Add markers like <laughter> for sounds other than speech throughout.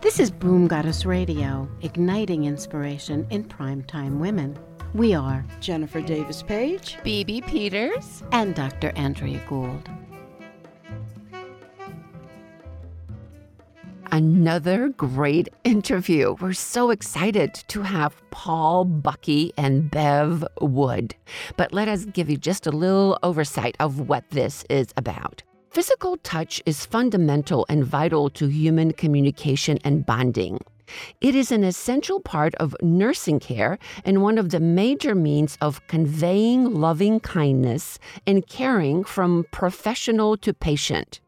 This is Boom Goddess Radio, igniting inspiration in primetime women. We are Jennifer Davis Page, BB Peters, and Dr. Andrea Gould. Another great interview. We're so excited to have Paul Bucky and Bev Wood. But let us give you just a little oversight of what this is about. Physical touch is fundamental and vital to human communication and bonding. It is an essential part of nursing care and one of the major means of conveying loving kindness and caring from professional to patient.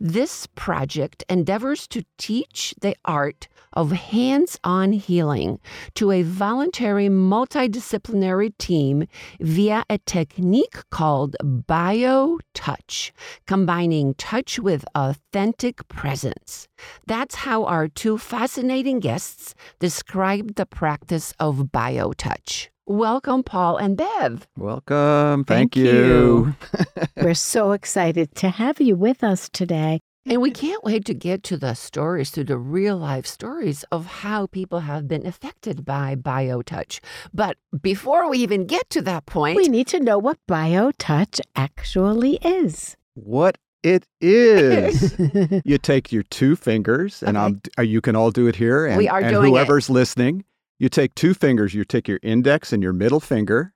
This project endeavors to teach the art of hands on healing to a voluntary multidisciplinary team via a technique called BioTouch, combining touch with authentic presence. That's how our two fascinating guests describe the practice of BioTouch. Welcome, Paul and Bev. Welcome. Thank, Thank you. <laughs> We're so excited to have you with us today. And we can't wait to get to the stories, to the real life stories of how people have been affected by BioTouch. But before we even get to that point, We need to know what BioTouch actually is. What it is. <laughs> you take your two fingers, and I'm, uh, you can all do it here. And, We are and doing it. whoever's listening, you take two fingers. You take your index and your middle finger,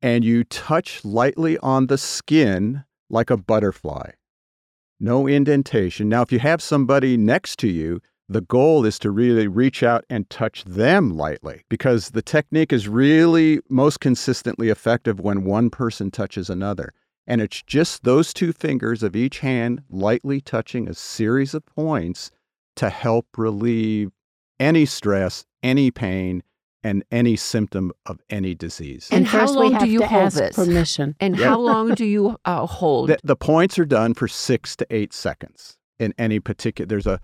and you touch lightly on the skin like a butterfly. No indentation. Now, if you have somebody next to you, the goal is to really reach out and touch them lightly because the technique is really most consistently effective when one person touches another. And it's just those two fingers of each hand lightly touching a series of points to help relieve any stress, any pain, and any symptom of any disease. And how first long we do have you to hold ask this? permission. and Yeah. how long do you uh, hold? the, the points are done for six to eight seconds in any particular. There's a,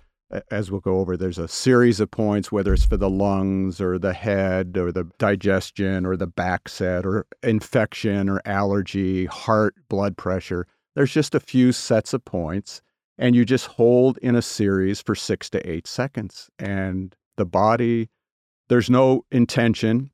as we'll go over, there's a series of points, whether it's for the lungs or the head or the digestion or the back set or infection or allergy, heart, blood pressure. There's just a few sets of points, and you just hold in a series for six to eight seconds. And the body, there's no intention.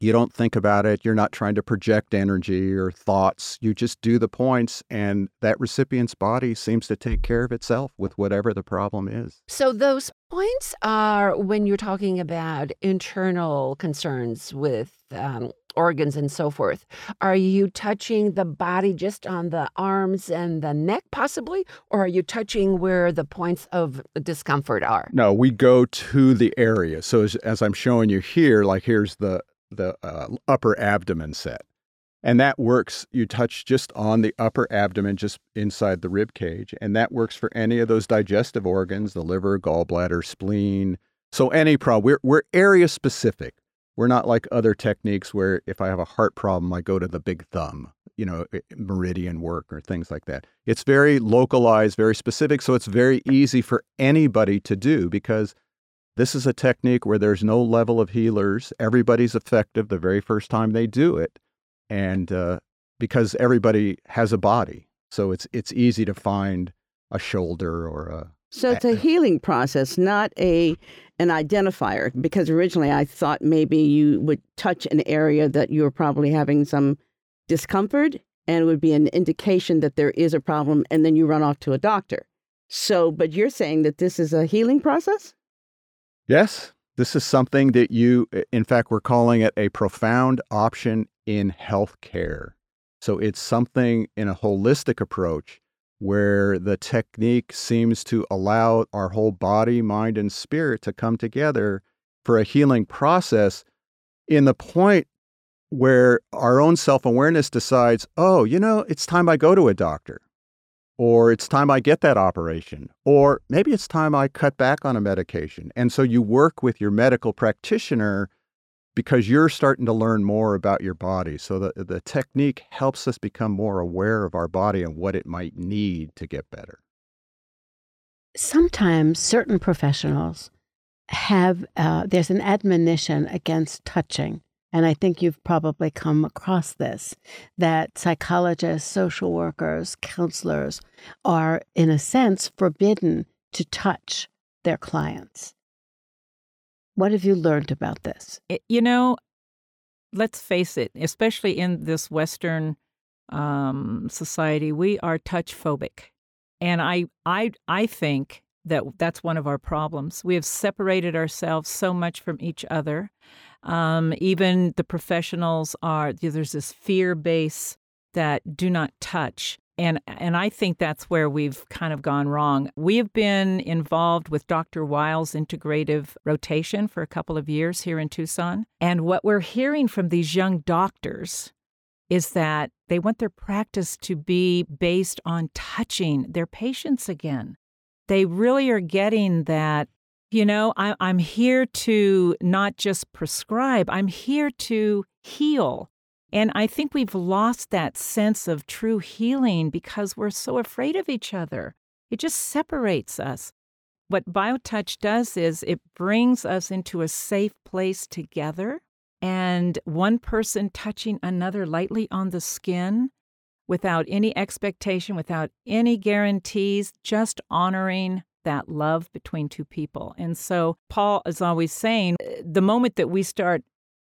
You don't think about it. You're not trying to project energy or thoughts. You just do the points, and that recipient's body seems to take care of itself with whatever the problem is. so those points are when you're talking about internal concerns with um, organs and so forth. Are you touching the body just on the arms and the neck, possibly, or are you touching where the points of discomfort are? No, we go to the area. So as, as I'm showing you here, like here's the the uh, upper abdomen set, and that works. You touch just on the upper abdomen, just inside the rib cage, and that works for any of those digestive organs: the liver, gallbladder, spleen. So any problem, we're we're area specific. We're not like other techniques where if I have a heart problem, I go to the big thumb, you know, meridian work or things like that. It's very localized, very specific. So it's very easy for anybody to do because this is a technique where there's no level of healers. Everybody's effective the very first time they do it. And uh, because everybody has a body. So it's, it's easy to find a shoulder or a. So it's a healing process, not a an identifier. Because originally I thought maybe you would touch an area that you were probably having some discomfort, and it would be an indication that there is a problem, and then you run off to a doctor. So, but you're saying that this is a healing process? Yes, this is something that you, in fact, we're calling it a profound option in healthcare. So it's something in a holistic approach where the technique seems to allow our whole body, mind, and spirit to come together for a healing process in the point where our own self awareness decides, oh, you know, it's time I go to a doctor, or it's time I get that operation, or maybe it's time I cut back on a medication. And so you work with your medical practitioner because you're starting to learn more about your body. So the, the technique helps us become more aware of our body and what it might need to get better. Sometimes certain professionals have, uh, there's an admonition against touching and I think you've probably come across this, that psychologists, social workers, counselors are, in a sense, forbidden to touch their clients. What have you learned about this? It, you know, let's face it, especially in this Western um, society, we are touch phobic, and I, I, I think that that's one of our problems. We have separated ourselves so much from each other. Um, even the professionals are there's this fear base that do not touch. And, and I think that's where we've kind of gone wrong. We have been involved with Dr. Weil's integrative rotation for a couple of years here in Tucson. And what we're hearing from these young doctors is that they want their practice to be based on touching their patients again. They really are getting that you know, I, I'm here to not just prescribe, I'm here to heal. And I think we've lost that sense of true healing because we're so afraid of each other. It just separates us. What BioTouch does is it brings us into a safe place together, and one person touching another lightly on the skin without any expectation, without any guarantees, just honoring that love between two people. And so Paul is always saying uh, the moment that we start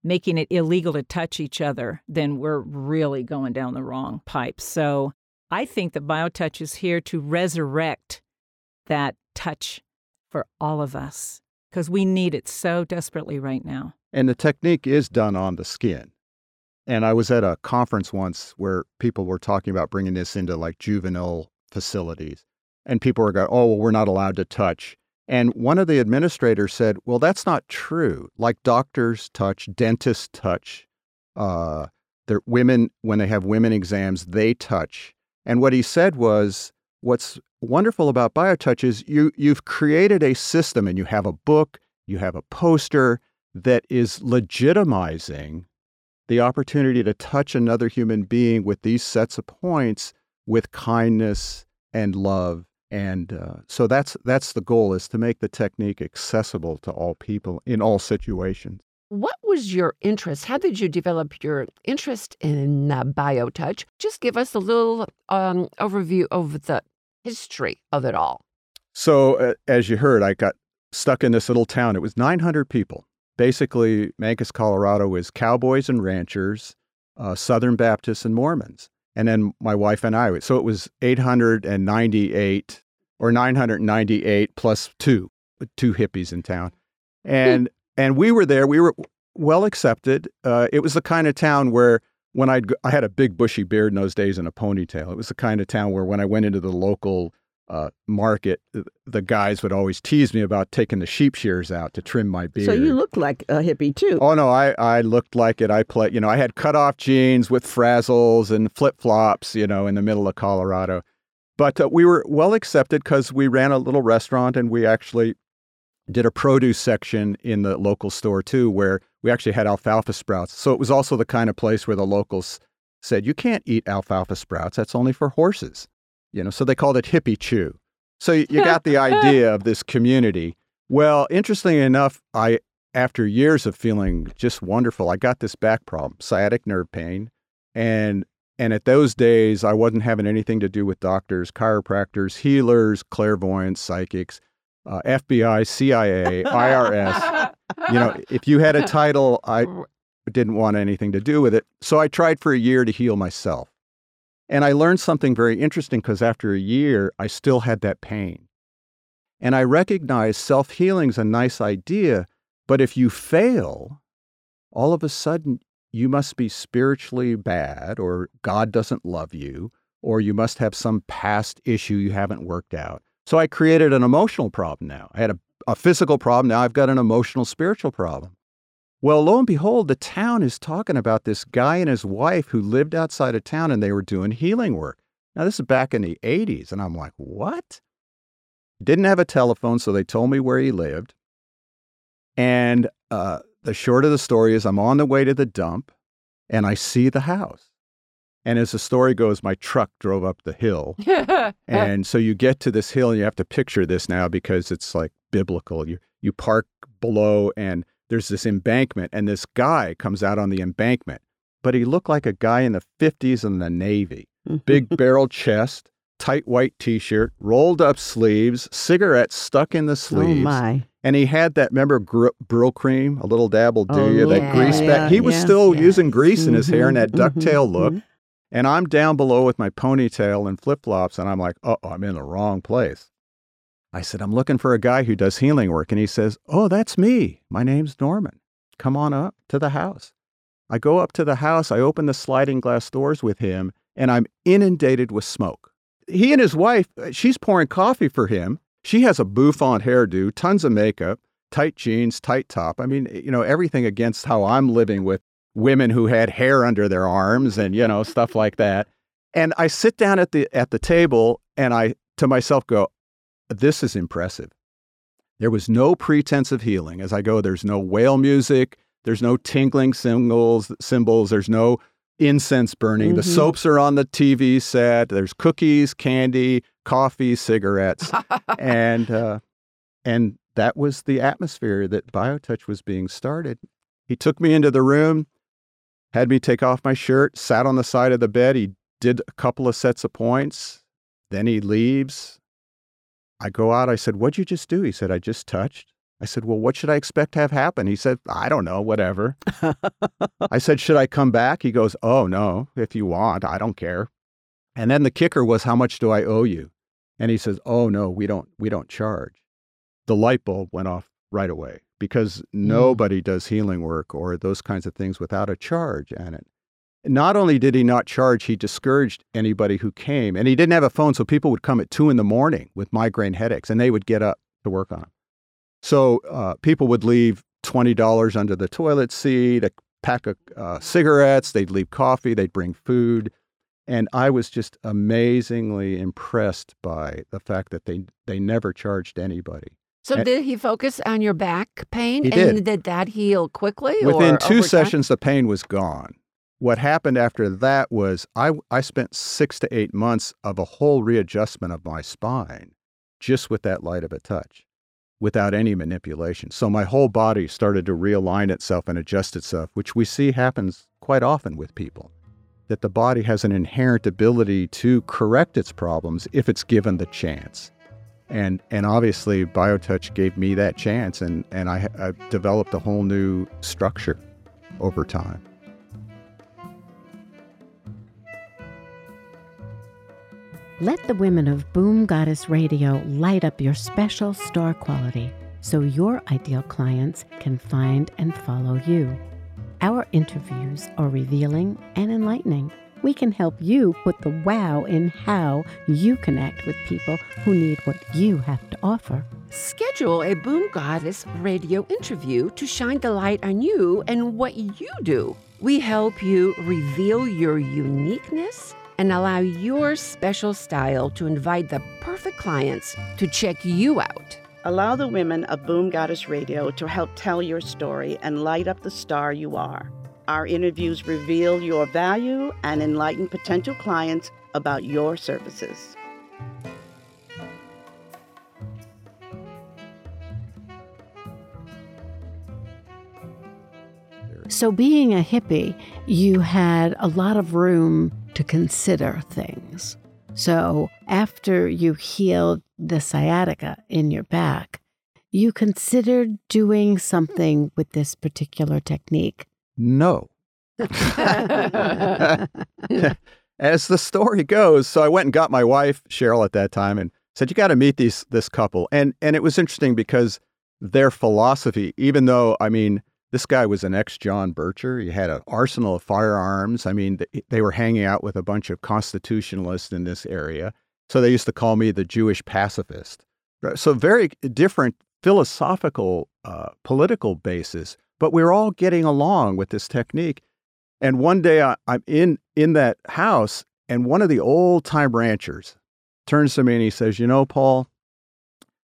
making it illegal to touch each other, then we're really going down the wrong pipe. So I think that BioTouch is here to resurrect that touch for all of us because we need it so desperately right now. And the technique is done on the skin. And I was at a conference once where people were talking about bringing this into like juvenile facilities and people were going, oh, well, we're not allowed to touch. And one of the administrators said, well, that's not true. Like doctors touch, dentists touch, uh, women, when they have women exams, they touch. And what he said was, what's wonderful about BioTouch is you, you've created a system and you have a book, you have a poster that is legitimizing the opportunity to touch another human being with these sets of points with kindness and love and uh, so that's that's the goal is to make the technique accessible to all people in all situations. What was your interest? How did you develop your interest in uh, BioTouch? Just give us a little um, overview of the history of it all. So, uh, as you heard, I got stuck in this little town. It was 900 people. Basically, Mancos, Colorado is cowboys and ranchers, uh, Southern Baptists and Mormons and then my wife and I. So it was 898 or 998 plus two, two hippies in town, and and we were there. We were well accepted. Uh, it was the kind of town where when I'd I had a big bushy beard in those days and a ponytail. It was the kind of town where when I went into the local uh, market, the guys would always tease me about taking the sheep shears out to trim my beard. So you looked like a hippie too. Oh no, I, I looked like it. I play, you know, I had cut off jeans with frazzles and flip flops, you know, in the middle of Colorado. But uh, we were well accepted because we ran a little restaurant and we actually did a produce section in the local store too, where we actually had alfalfa sprouts. So it was also the kind of place where the locals said, "You can't eat alfalfa sprouts. That's only for horses." You know, so they called it hippie chew. So you <laughs> got the idea of this community. Well, interestingly enough, I after years of feeling just wonderful, I got this back problem, sciatic nerve pain, and and at those days, I wasn't having anything to do with doctors, chiropractors, healers, clairvoyants, psychics, uh, FBI, CIA, IRS. you know, <laughs> if you had a <laughs> title, I didn't want anything to do with it. So I tried for a year to heal myself. And I learned something very interesting because after a year, I still had that pain. And I recognized self healing's a nice idea, but if you fail, all of a sudden you must be spiritually bad, or God doesn't love you, or you must have some past issue you haven't worked out. So I created an emotional problem now. I had a, a physical problem, now I've got an emotional, spiritual problem. Well, lo and behold, the town is talking about this guy and his wife who lived outside of town and they were doing healing work. Now, this is back in the 80s. And I'm like, what? Didn't have a telephone, so they told me where he lived. And uh, the short of the story is I'm on the way to the dump and I see the house. And as the story goes, my truck drove up the hill. <laughs> and so you get to this hill and you have to picture this now because it's like biblical. You, you park below and there's this embankment, and this guy comes out on the embankment, but he looked like a guy in the 50s in the Navy. Big barrel chest, tight white t shirt, rolled up sleeves, cigarette stuck in the Oh, my. And he had that, remember gr- Brylcreem? A little dabble do Oh, you, that yeah, grease back. yeah, He was yeah. still using grease in his hair and that Mhm, mhm, ducktail look. mhm. And I'm down below with my ponytail and flip flops, and I'm like, uh oh, I'm in the wrong place. I said, I'm looking for a guy who does healing work. And he says, Oh, that's me. My name's Norman. Come on up to the house. I go up to the house, I open the sliding glass doors with him, and I'm inundated with smoke. He and his wife, uh, she's pouring coffee for him. She has a bouffant hairdo, tons of makeup, tight jeans, tight top. I mean, you know, everything against how I'm living with women who had hair under their arms and, you know, stuff like that. And I sit down at the at the table and I to myself go, this is impressive. There was no pretense of healing. As I go, there's no whale music, there's no tinkling cymbals, cymbals, there's no incense burning. The Mhm. soaps are on the TV set. There's cookies, candy, coffee, cigarettes, and uh, and that was the atmosphere that BioTouch was being started. He took me into the room, had me take off my shirt, sat on the side of the bed. He did a couple of sets of points. Then he leaves. I go out. I said, What'd you just do? He said, I just touched. I said, Well, what should I expect to have happen? He said, I don't know, whatever. I said, Should I come back? He goes, Oh, no, if you want, I don't care. And then the kicker was, How much do I owe you? And he says, Oh, no, we don't, we don't charge. The light bulb went off right away because mm. nobody does healing work or those kinds of things without a charge in it. Not only did he not charge, he discouraged anybody who came. And he didn't have a phone, so people would come at two in the morning with migraine headaches and they would get up to work on them. So uh, people would leave $20 under the toilet seat, a pack of uh, cigarettes, they'd leave coffee, they'd bring food. And I was just amazingly impressed by the fact that they, they never charged anybody. So And- did he focus on your back pain? He and did. did that heal quickly? Within two sessions, the pain was gone. What happened after that was I, I spent six to eight months of a whole readjustment of my spine just with that light of a touch without any manipulation. So my whole body started to realign itself and adjust itself, which we see happens quite often with people. That the body has an inherent ability to correct its problems if it's given the chance. And, and obviously, BioTouch gave me that chance, and, and I, I developed a whole new structure over time. Let the women of Boom Goddess Radio light up your special star quality so your ideal clients can find and follow you. Our interviews are revealing and enlightening. We can help you put the wow in how you connect with people who need what you have to offer. Schedule a Boom Goddess radio interview to shine the light on you and what you do. We help you reveal your uniqueness and allow your special style to invite the perfect clients to check you out. Allow the women of Boom Goddess Radio to help tell your story and light up the star you are. Our interviews reveal your value and enlighten potential clients about your services. So, being a hippie, you had a lot of room to consider things. So, after you healed the sciatica in your back, you considered doing something with this particular technique. No. <laughs> As the story goes, so I went and got my wife, Cheryl, at that time, and said, You got to meet these this couple. And and it was interesting because their philosophy, even though I mean, this guy was an ex John Bircher. He had an arsenal of firearms. I mean, they were hanging out with a bunch of constitutionalists in this area. So they used to call me the Jewish pacifist. So very different philosophical, uh, political basis, but we're all getting along with this technique. And one day I, I'm in in that house, and one of the old time ranchers turns to me and he says, "You know, Paul,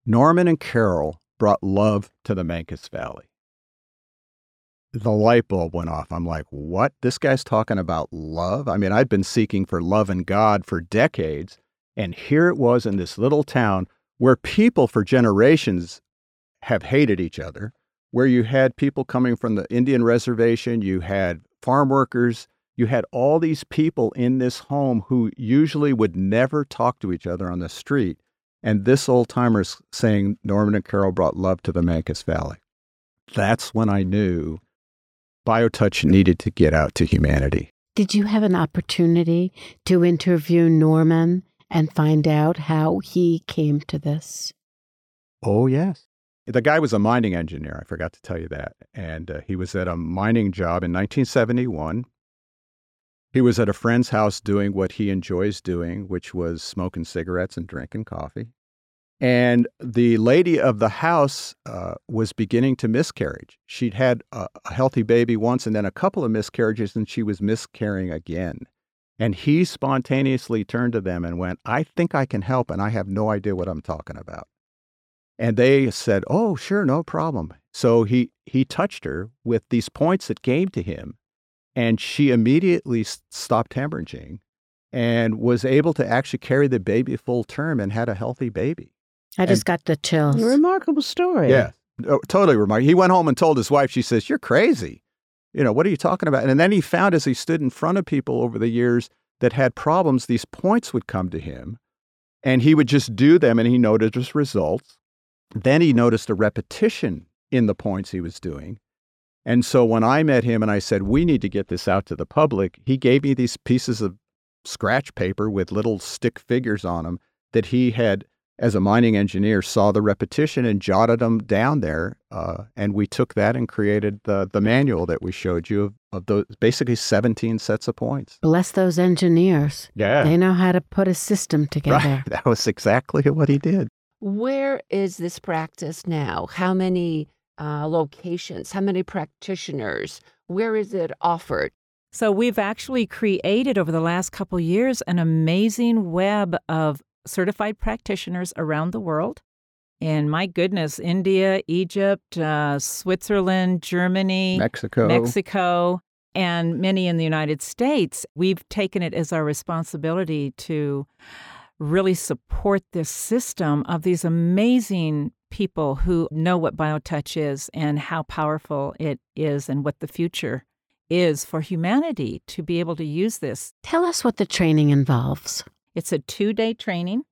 Norman and Carol brought love to the Mancos Valley." The light bulb went off. I'm like, "What? This guy's talking about love?" I mean, I'd been seeking for love and God for decades, and here it was in this little town where people for generations have hated each other, where you had people coming from the Indian reservation, you had farm workers, you had all these people in this home who usually would never talk to each other on the street. And this old timer's saying Norman and Carol brought love to the Mancos Valley. That's when I knew BioTouch needed to get out to humanity. Did you have an opportunity to interview Norman and find out how he came to this? Oh, yes. The guy was a mining engineer. I forgot to tell you that. And uh, he was at a mining job in 1971. He was at a friend's house doing what he enjoys doing, which was smoking cigarettes and drinking coffee. And the lady of the house uh, was beginning to miscarriage. She'd had a, a healthy baby once and then a couple of miscarriages, and she was miscarrying again. And he spontaneously turned to them and went, I think I can help, and I have no idea what I'm talking about. And they said, Oh, sure, no problem. So he, he touched her with these points that came to him, and she immediately stopped hemorrhaging and was able to actually carry the baby full term and had a healthy baby. I just and, got the chills. A remarkable story. Yeah, oh, totally remarkable. He went home and told his wife, she says, You're crazy. You know, what are you talking about? And then he found as he stood in front of people over the years that had problems, these points would come to him and he would just do them and he noticed results. Then he noticed a repetition in the points he was doing. And so when I met him and I said, We need to get this out to the public, he gave me these pieces of scratch paper with little stick figures on them that he had as a mining engineer, saw the repetition and jotted them down there. Uh, and we took that and created the, the manual that we showed you of, of those basically 17 sets of points. Bless those engineers. Yeah. They know how to put a system together. Right. <laughs> That was exactly what he did. Where is this practice now? How many uh, locations? How many practitioners? Where is it offered? So we've actually created over the last couple years an amazing web of certified practitioners around the world. And my goodness, India, Egypt, uh, Switzerland, Germany, Mexico, Mexico, and many in the United States. We've taken it as our responsibility to really support this system of these amazing people who know what BioTouch is and how powerful it is and what the future is for humanity to be able to use this. Tell us what the training involves. It's a two day training,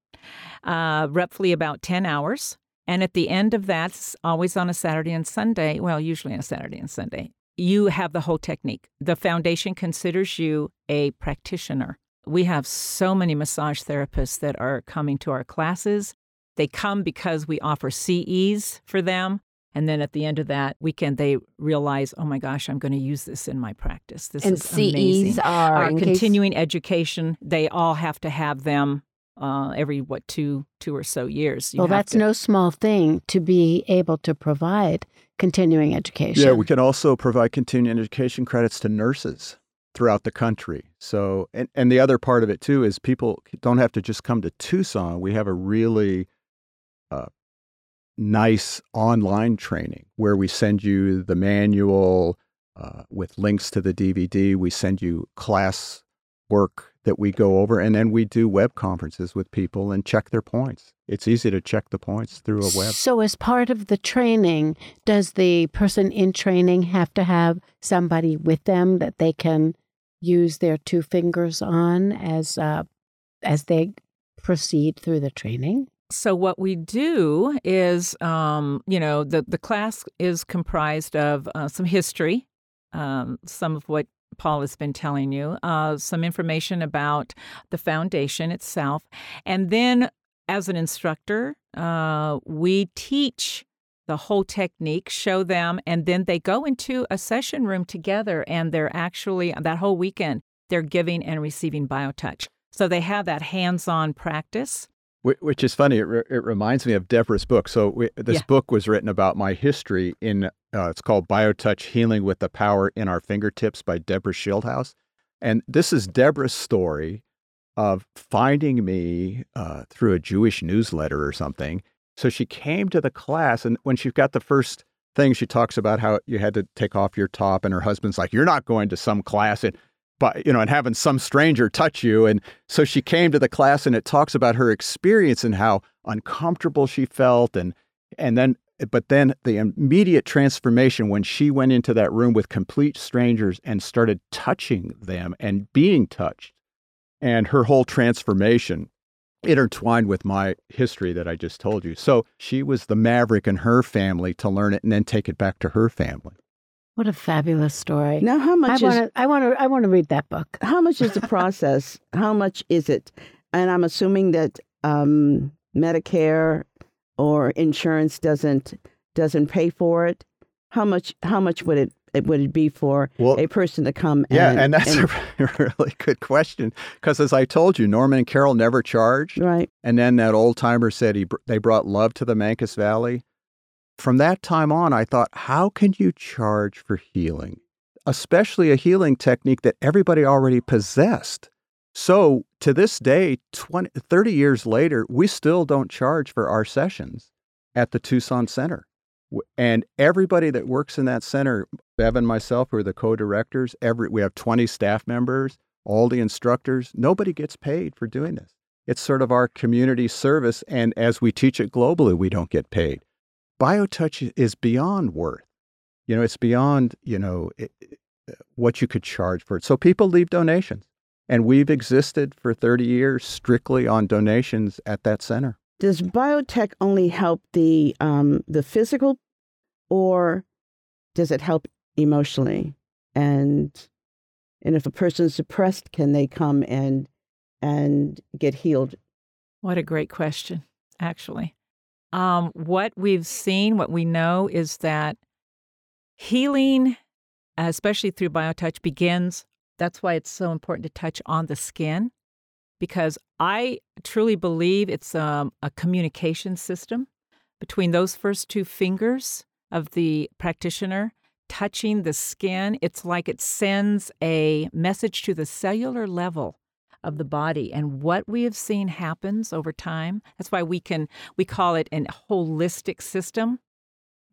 uh, roughly about 10 hours. And at the end of that, it's always on a Saturday and Sunday, well, usually on a Saturday and Sunday, you have the whole technique. The foundation considers you a practitioner. We have so many massage therapists that are coming to our classes. They come because we offer CEs for them. And then at the end of that weekend, they realize, oh my gosh, I'm going to use this in my practice. This and is CEs amazing. are Our continuing case... education. They all have to have them uh, every what two two or so years. You well, that's to... no small thing to be able to provide continuing education. Yeah, we can also provide continuing education credits to nurses throughout the country. So, and, and the other part of it too is people don't have to just come to Tucson. We have a really uh, nice online training where we send you the manual uh, with links to the DVD. We send you class work that we go over, and then we do web conferences with people and check their points. It's easy to check the points through a web. So, as part of the training, does the person in training have to have somebody with them that they can use their two fingers on as uh, as they proceed through the training? So what we do is, um, you know, the the class is comprised of uh, some history, um, some of what Paul has been telling you, uh, some information about the foundation itself, and then as an instructor, uh, we teach the whole technique, show them, and then they go into a session room together, and they're actually that whole weekend they're giving and receiving BioTouch. So they have that hands-on practice which is funny. It, re- it reminds me of Deborah's book. So we, this yeah. book was written about my history in. Uh, it's called BioTouch: Healing with the Power in Our Fingertips by Deborah Schildhouse, and this is Deborah's story of finding me uh, through a Jewish newsletter or something. So she came to the class, and when she got the first thing, she talks about how you had to take off your top, and her husband's like, "You're not going to some class," and but you know, and having some stranger touch you. And so she came to the class and it talks about her experience and how uncomfortable she felt and and then but then the immediate transformation when she went into that room with complete strangers and started touching them and being touched, and her whole transformation intertwined with my history that I just told you. So she was the maverick in her family to learn it and then take it back to her family. What a fabulous story. Now, how much is want to I want to I want to read that book. how much is the <laughs> process? how much is it? And I'm assuming that um, Medicare or insurance doesn't doesn't pay for it. How much? How much would it, it would it be for Well, a person to come? And Yeah, and, and that's and- a <laughs> really good question because, as I told you, Norman and Carol never charged. right. And then that old timer said he br- they brought love to the Mancos Valley. From that time on, I thought, how can you charge for healing, especially a healing technique that everybody already possessed? So to this day, 20, 30 years later, we still don't charge for our sessions at the Tucson Center. And everybody that works in that center, Bev and myself, who are the co-directors, every we have 20 staff members, all the instructors, nobody gets paid for doing this. It's sort of our community service. And as we teach it globally, we don't get paid. BioTouch is beyond worth. You know, it's beyond, you know, it, it- what you could charge for it. So people leave donations. And we've existed for 30 years strictly on donations at that center. Does BioTouch only help the um, the physical, or does it help emotionally? And and if a person's depressed, can they come and and get healed? What a great question, actually. Um, what we've seen, what we know is that healing, especially through BioTouch, begins. That's why it's so important to touch on the skin, because I truly believe it's um, a communication system between those first two fingers of the practitioner touching the skin. It's like it sends a message to the cellular level of the body and what we have seen happens over time that's why we can we call it an holistic system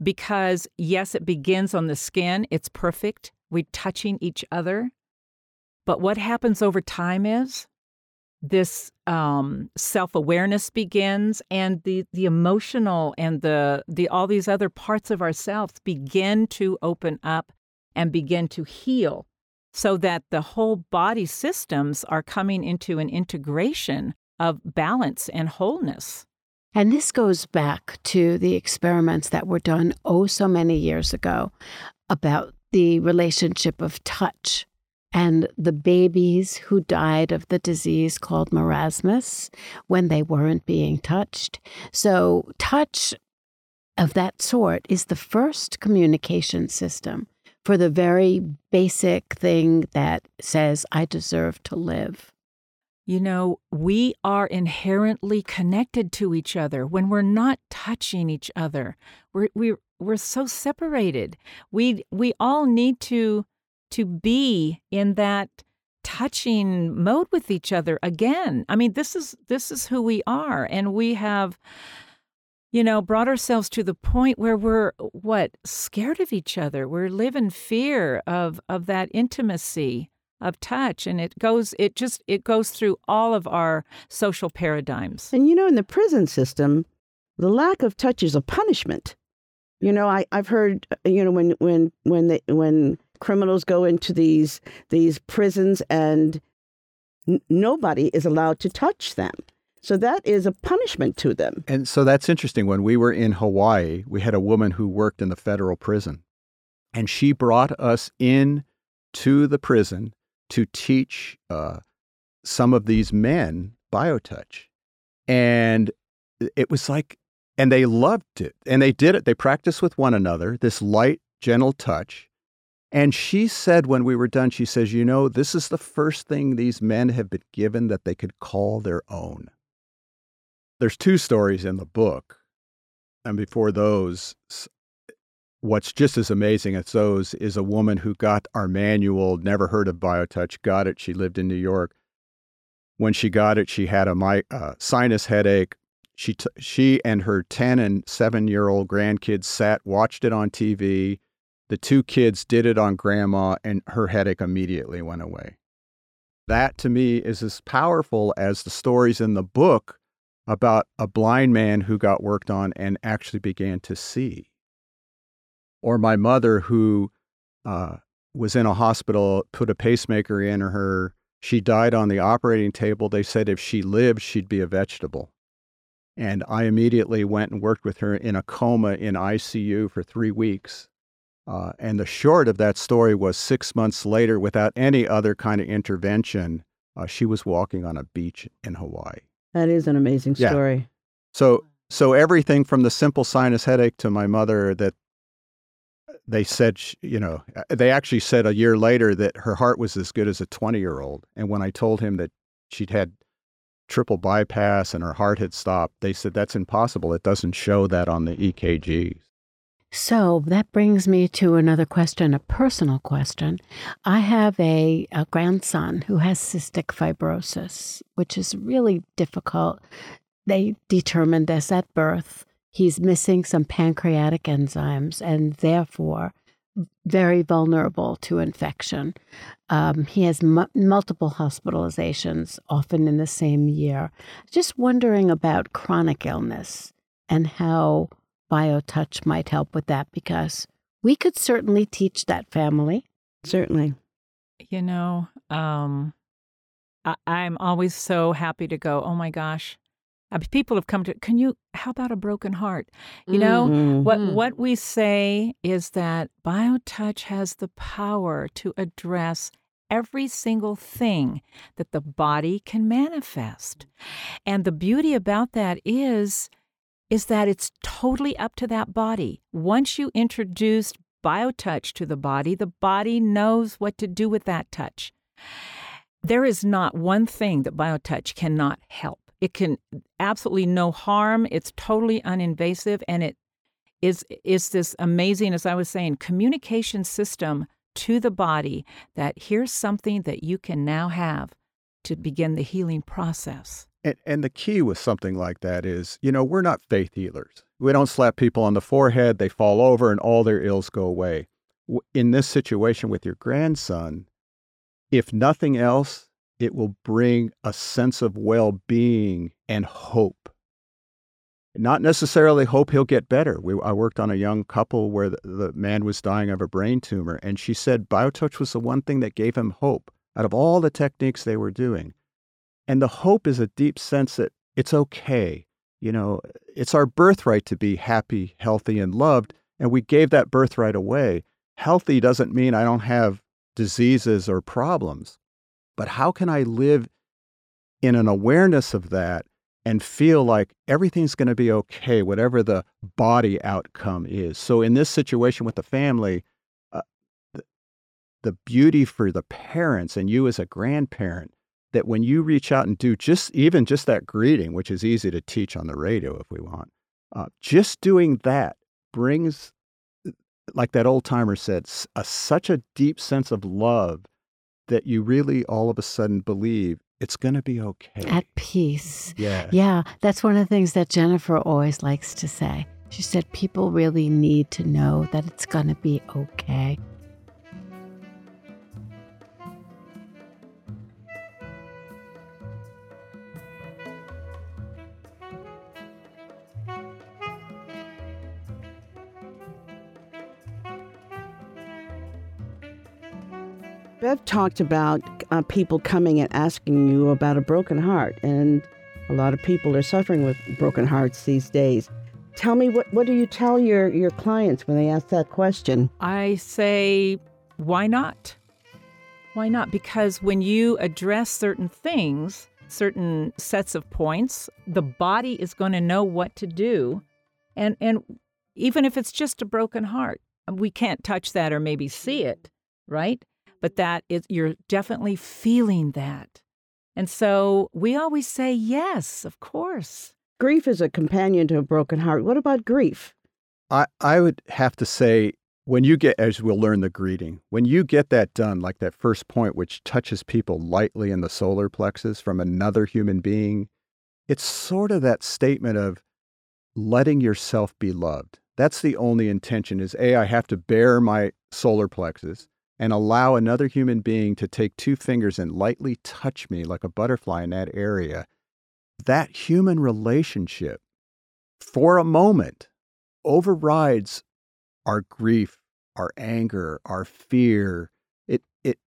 because yes it begins on the skin it's perfect we're touching each other but what happens over time is this um, self-awareness begins and the the emotional and the the all these other parts of ourselves begin to open up and begin to heal so that the whole body systems are coming into an integration of balance and wholeness. And this goes back to the experiments that were done oh so many years ago about the relationship of touch and the babies who died of the disease called marasmus when they weren't being touched. So, touch of that sort is the first communication system for the very basic thing that says, I deserve to live. You know, we are inherently connected to each other when we're not touching each other. We're we're we're so separated. We we all need to to be in that touching mode with each other again. I mean, this is this is who we are and we have you know, brought ourselves to the point where we're what scared of each other. We're live in fear of of that intimacy of touch, and it goes. It just it goes through all of our social paradigms. And you know, in the prison system, the lack of touch is a punishment. You know, I, I've heard, uh, you know, when when when they, when criminals go into these these prisons and n- nobody is allowed to touch them. So that is a punishment to them. And so that's interesting. When we were in Hawaii, we had a woman who worked in the federal prison, and she brought us in to the prison to teach uh, some of these men biotouch. And it was like, and they loved it. And they did it. They practiced with one another, this light, gentle touch. And she said when we were done, she says, You know, this is the first thing these men have been given that they could call their own. There's two stories in the book. And before those, what's just as amazing as those is a woman who got our manual, never heard of BioTouch, got it. She lived in New York. When she got it, she had a mi- uh, sinus headache. She, t- she and her 10 and 7 year old grandkids sat, watched it on TV. The two kids did it on grandma, and her headache immediately went away. That to me is as powerful as the stories in the book about a blind man who got worked on and actually began to see. Or my mother who uh, was in a hospital, put a pacemaker in her. She died on the operating table. They said if she lived, she'd be a vegetable. And I immediately went and worked with her in a coma in ICU for three weeks. Uh, and the short of that story was six months later, without any other kind of intervention, uh, she was walking on a beach in Hawaii. That is an amazing story. Yeah. So, so everything from the simple sinus headache to my mother that they said, sh- you know, uh, they actually said a year later that her heart was as good as a 20 year old. And when I told him that she'd had triple bypass and her heart had stopped, they said, that's impossible. It doesn't show that on the E EKGs. So that brings me to another question, a personal question. I have a, a grandson who has cystic fibrosis, which is really difficult. They determined this at birth. He's missing some pancreatic enzymes and therefore very vulnerable to infection. Um, he has mu- multiple hospitalizations, often in the same year. Just wondering about chronic illness and how BioTouch might help with that because we could certainly teach that family. Certainly. You know, um, I, I'm always so happy to go, oh my gosh. Uh, People have come to, can you, how about a broken heart? You know, Mhm. what, Mm. what we say is that BioTouch has the power to address every single thing that the body can manifest. And the beauty about that is, is that it's totally up to that body. Once you introduce BioTouch to the body, the body knows what to do with that touch. There is not one thing that BioTouch cannot help. It can absolutely no harm. It's totally uninvasive and it is is this amazing as I was saying communication system to the body that here's something that you can now have to begin the healing process. And, and the key with something like that is, you know, we're not faith healers. We don't slap people on the forehead, they fall over, and all their ills go away. In this situation with your grandson, if nothing else, it will bring a sense of well being and hope. Not necessarily hope he'll get better. We, I worked on a young couple where the, the man was dying of a brain tumor, and she said BioTouch was the one thing that gave him hope out of all the techniques they were doing. And the hope is a deep sense that it's okay. You know, it's our birthright to be happy, healthy, and loved. And we gave that birthright away. Healthy doesn't mean I don't have diseases or problems. But how can I live in an awareness of that and feel like everything's going to be okay, whatever the body outcome is? So, in this situation with the family, uh, the, the beauty for the parents and you as a grandparent that when you reach out and do just even just that greeting, which is easy to teach on the radio if we want, uh, just doing that brings, like that old timer said, a, such a deep sense of love that you really all of a sudden believe it's going to be okay. At peace. yeah. Yeah, that's one of the things that Jennifer always likes to say. She said people really need to know that it's going to be okay. Bev talked about uh, people coming and asking you about a broken heart, and a lot of people are suffering with broken hearts these days. Tell me what what do you tell your your clients when they ask that question? I say, why not? Why not? Because when you address certain things, certain sets of points, the body is going to know what to do. And and even if it's just a broken heart, we can't touch that or maybe see it, right? But that is you're definitely feeling that. And so we always say yes, of course. Grief is a companion to a broken heart. What about grief? I, I would have to say, when you get, as we'll learn the greeting, when you get that done, like that first point, which touches people lightly in the solar plexus from another human being, it's sort of that statement of letting yourself be loved. That's the only intention is A, I have to bare my solar plexus and allow another human being to take two fingers and lightly touch me like a butterfly in that area. that human relationship for a moment overrides our grief, our anger, our fear. It it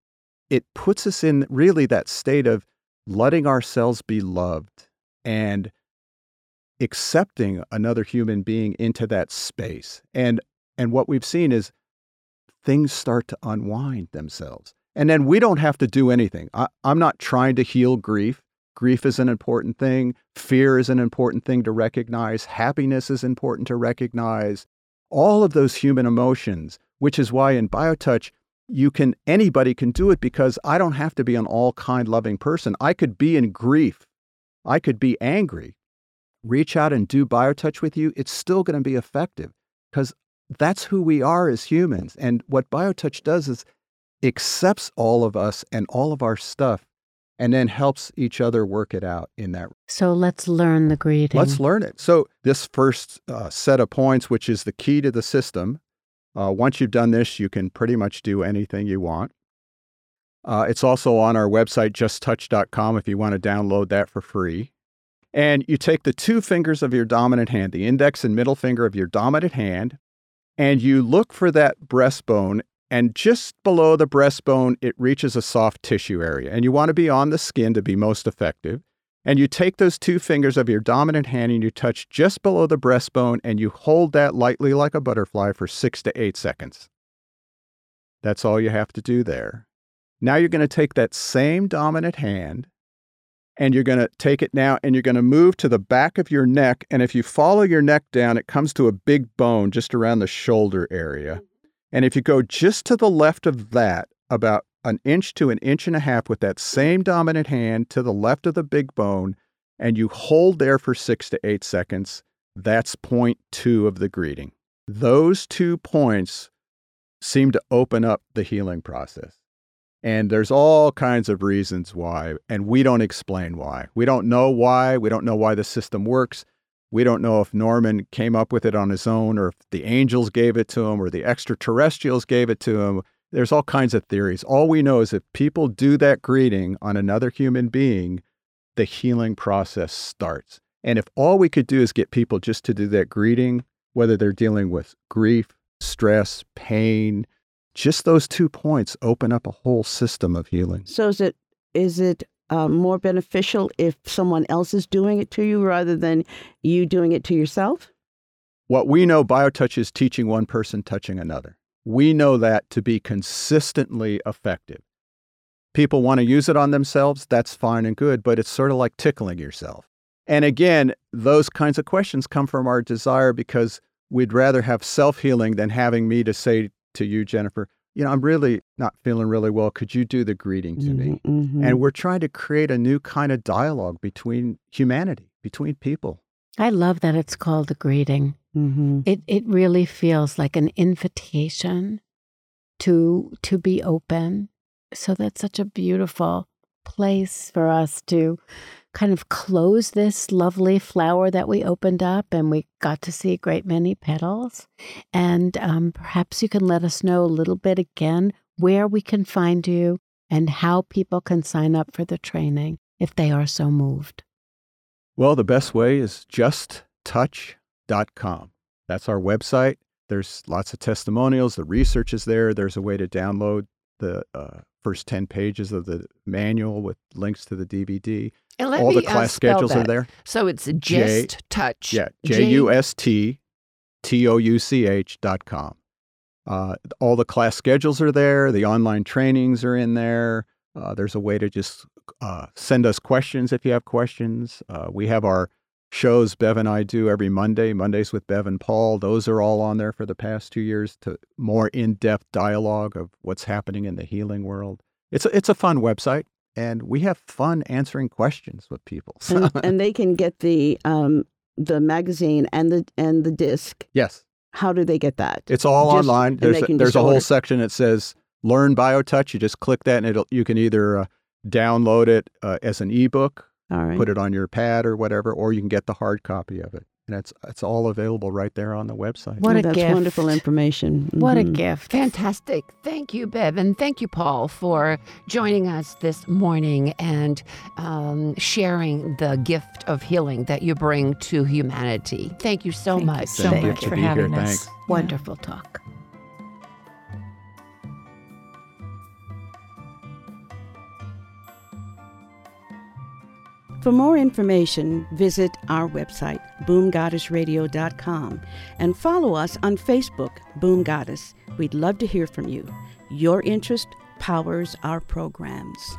it puts us in really that state of letting ourselves be loved and accepting another human being into that space. And and what we've seen is things start to unwind themselves. And then we don't have to do anything. I, I'm not trying to heal grief. Grief is an important thing. Fear is an important thing to recognize. Happiness is important to recognize. All of those human emotions, which is why in BioTouch, you can anybody can do it because I don't have to be an all kind loving person. I could be in grief. I could be angry. Reach out and do BioTouch with you. It's still going to be effective because that's who we are as humans. And what BioTouch does is accepts all of us and all of our stuff and then helps each other work it out in that. So let's learn the greeting. Let's learn it. So, this first uh, set of points, which is the key to the system, uh, once you've done this, you can pretty much do anything you want. Uh, it's also on our website, justtouch.com, if you want to download that for free. And you take the two fingers of your dominant hand, the index and middle finger of your dominant hand, and you look for that breastbone. And just below the breastbone, it reaches a soft tissue area. And you want to be on the skin to be most effective. And you take those two fingers of your dominant hand and you touch just below the breastbone and you hold that lightly like a butterfly for six to eight seconds. That's all you have to do there. Now you're going to take that same dominant hand and you're going to take it now and you're going to move to the back of your neck. And if you follow your neck down, it comes to a big bone just around the shoulder area. Mm-hmm. And if you go just to the left of that, about an inch to an inch and a half with that same dominant hand to the left of the big bone, and you hold there for six to eight seconds, that's point two of the greeting. Those two points seem to open up the healing process. And there's all kinds of reasons why, and we don't explain why. We don't know why. We don't know why the system works. We don't know if Norman came up with it on his own or if the angels gave it to him or the extraterrestrials gave it to him. There's all kinds of theories. All we know is if people do that greeting on another human being, the healing process starts. And if all we could do is get people just to do that greeting, whether they're dealing with grief, stress, pain, just those two points open up a whole system of healing. So is it is it uh, more beneficial if someone else is doing it to you rather than you doing it to yourself? What we know, BioTouch is teaching one person touching another. We know that to be consistently effective. People want to use it on themselves, that's fine and good, but it's sort of like tickling yourself. And again, those kinds of questions come from our desire because we'd rather have self healing than having me to say to you, Jennifer, you know, I'm really not feeling really well. Could you do the greeting to mm-hmm, me? Mm-hmm. And we're trying to create a new kind of dialogue between humanity, between people. I love that it's called a greeting. Mm-hmm. It it really feels like an invitation to to be open. So that's such a beautiful place for us to kind of close this lovely flower that we opened up and we got to see a great many petals. And um, perhaps you can let us know a little bit again where we can find you and how people can sign up for the training if they are so moved. Well, the best way is justtouch.com. That's our website. There's lots of testimonials. The research is there. There's a way to download the uh, first 10 pages of the manual with links to the DVD. And let All me, the class uh, spell schedules are there. So it's J- just touch. Yeah, J- J U S T T O U C H dot com. Uh, all the class schedules are there. The online trainings are in there. Uh, there's a way to just uh, send us questions if you have questions. Uh, we have our shows Bev and I do every Monday, Mondays with Bev and Paul. Those are all on there for the past two years to more in-depth dialogue of what's happening in the healing world. It's a, it's a fun website, and we have fun answering questions with people. <laughs> And, and they can get the um, the magazine and the and the disc. yes, How do they get that? It's all Just- online. There's a, there's a whole section that says "Learn BioTouch." You just click that, and it'll you can either uh, download it uh, as an ebook, right. put it on your pad or whatever, or you can get the hard copy of it. And it's it's all available right there on the website. What Oh, a that's gift. wonderful information. What a Mhm. gift. Fantastic. Thank you, Bev. And thank you, Paul, for joining us this morning and um, sharing the gift of healing that you bring to humanity. Thank you so Thank you much. so Thank you much to for be here. having us. Thanks. Yeah. Wonderful talk. For more information, visit our website, boomgoddessradio.com, and follow us on Facebook, Boom Goddess. We'd love to hear from you. Your interest powers our programs.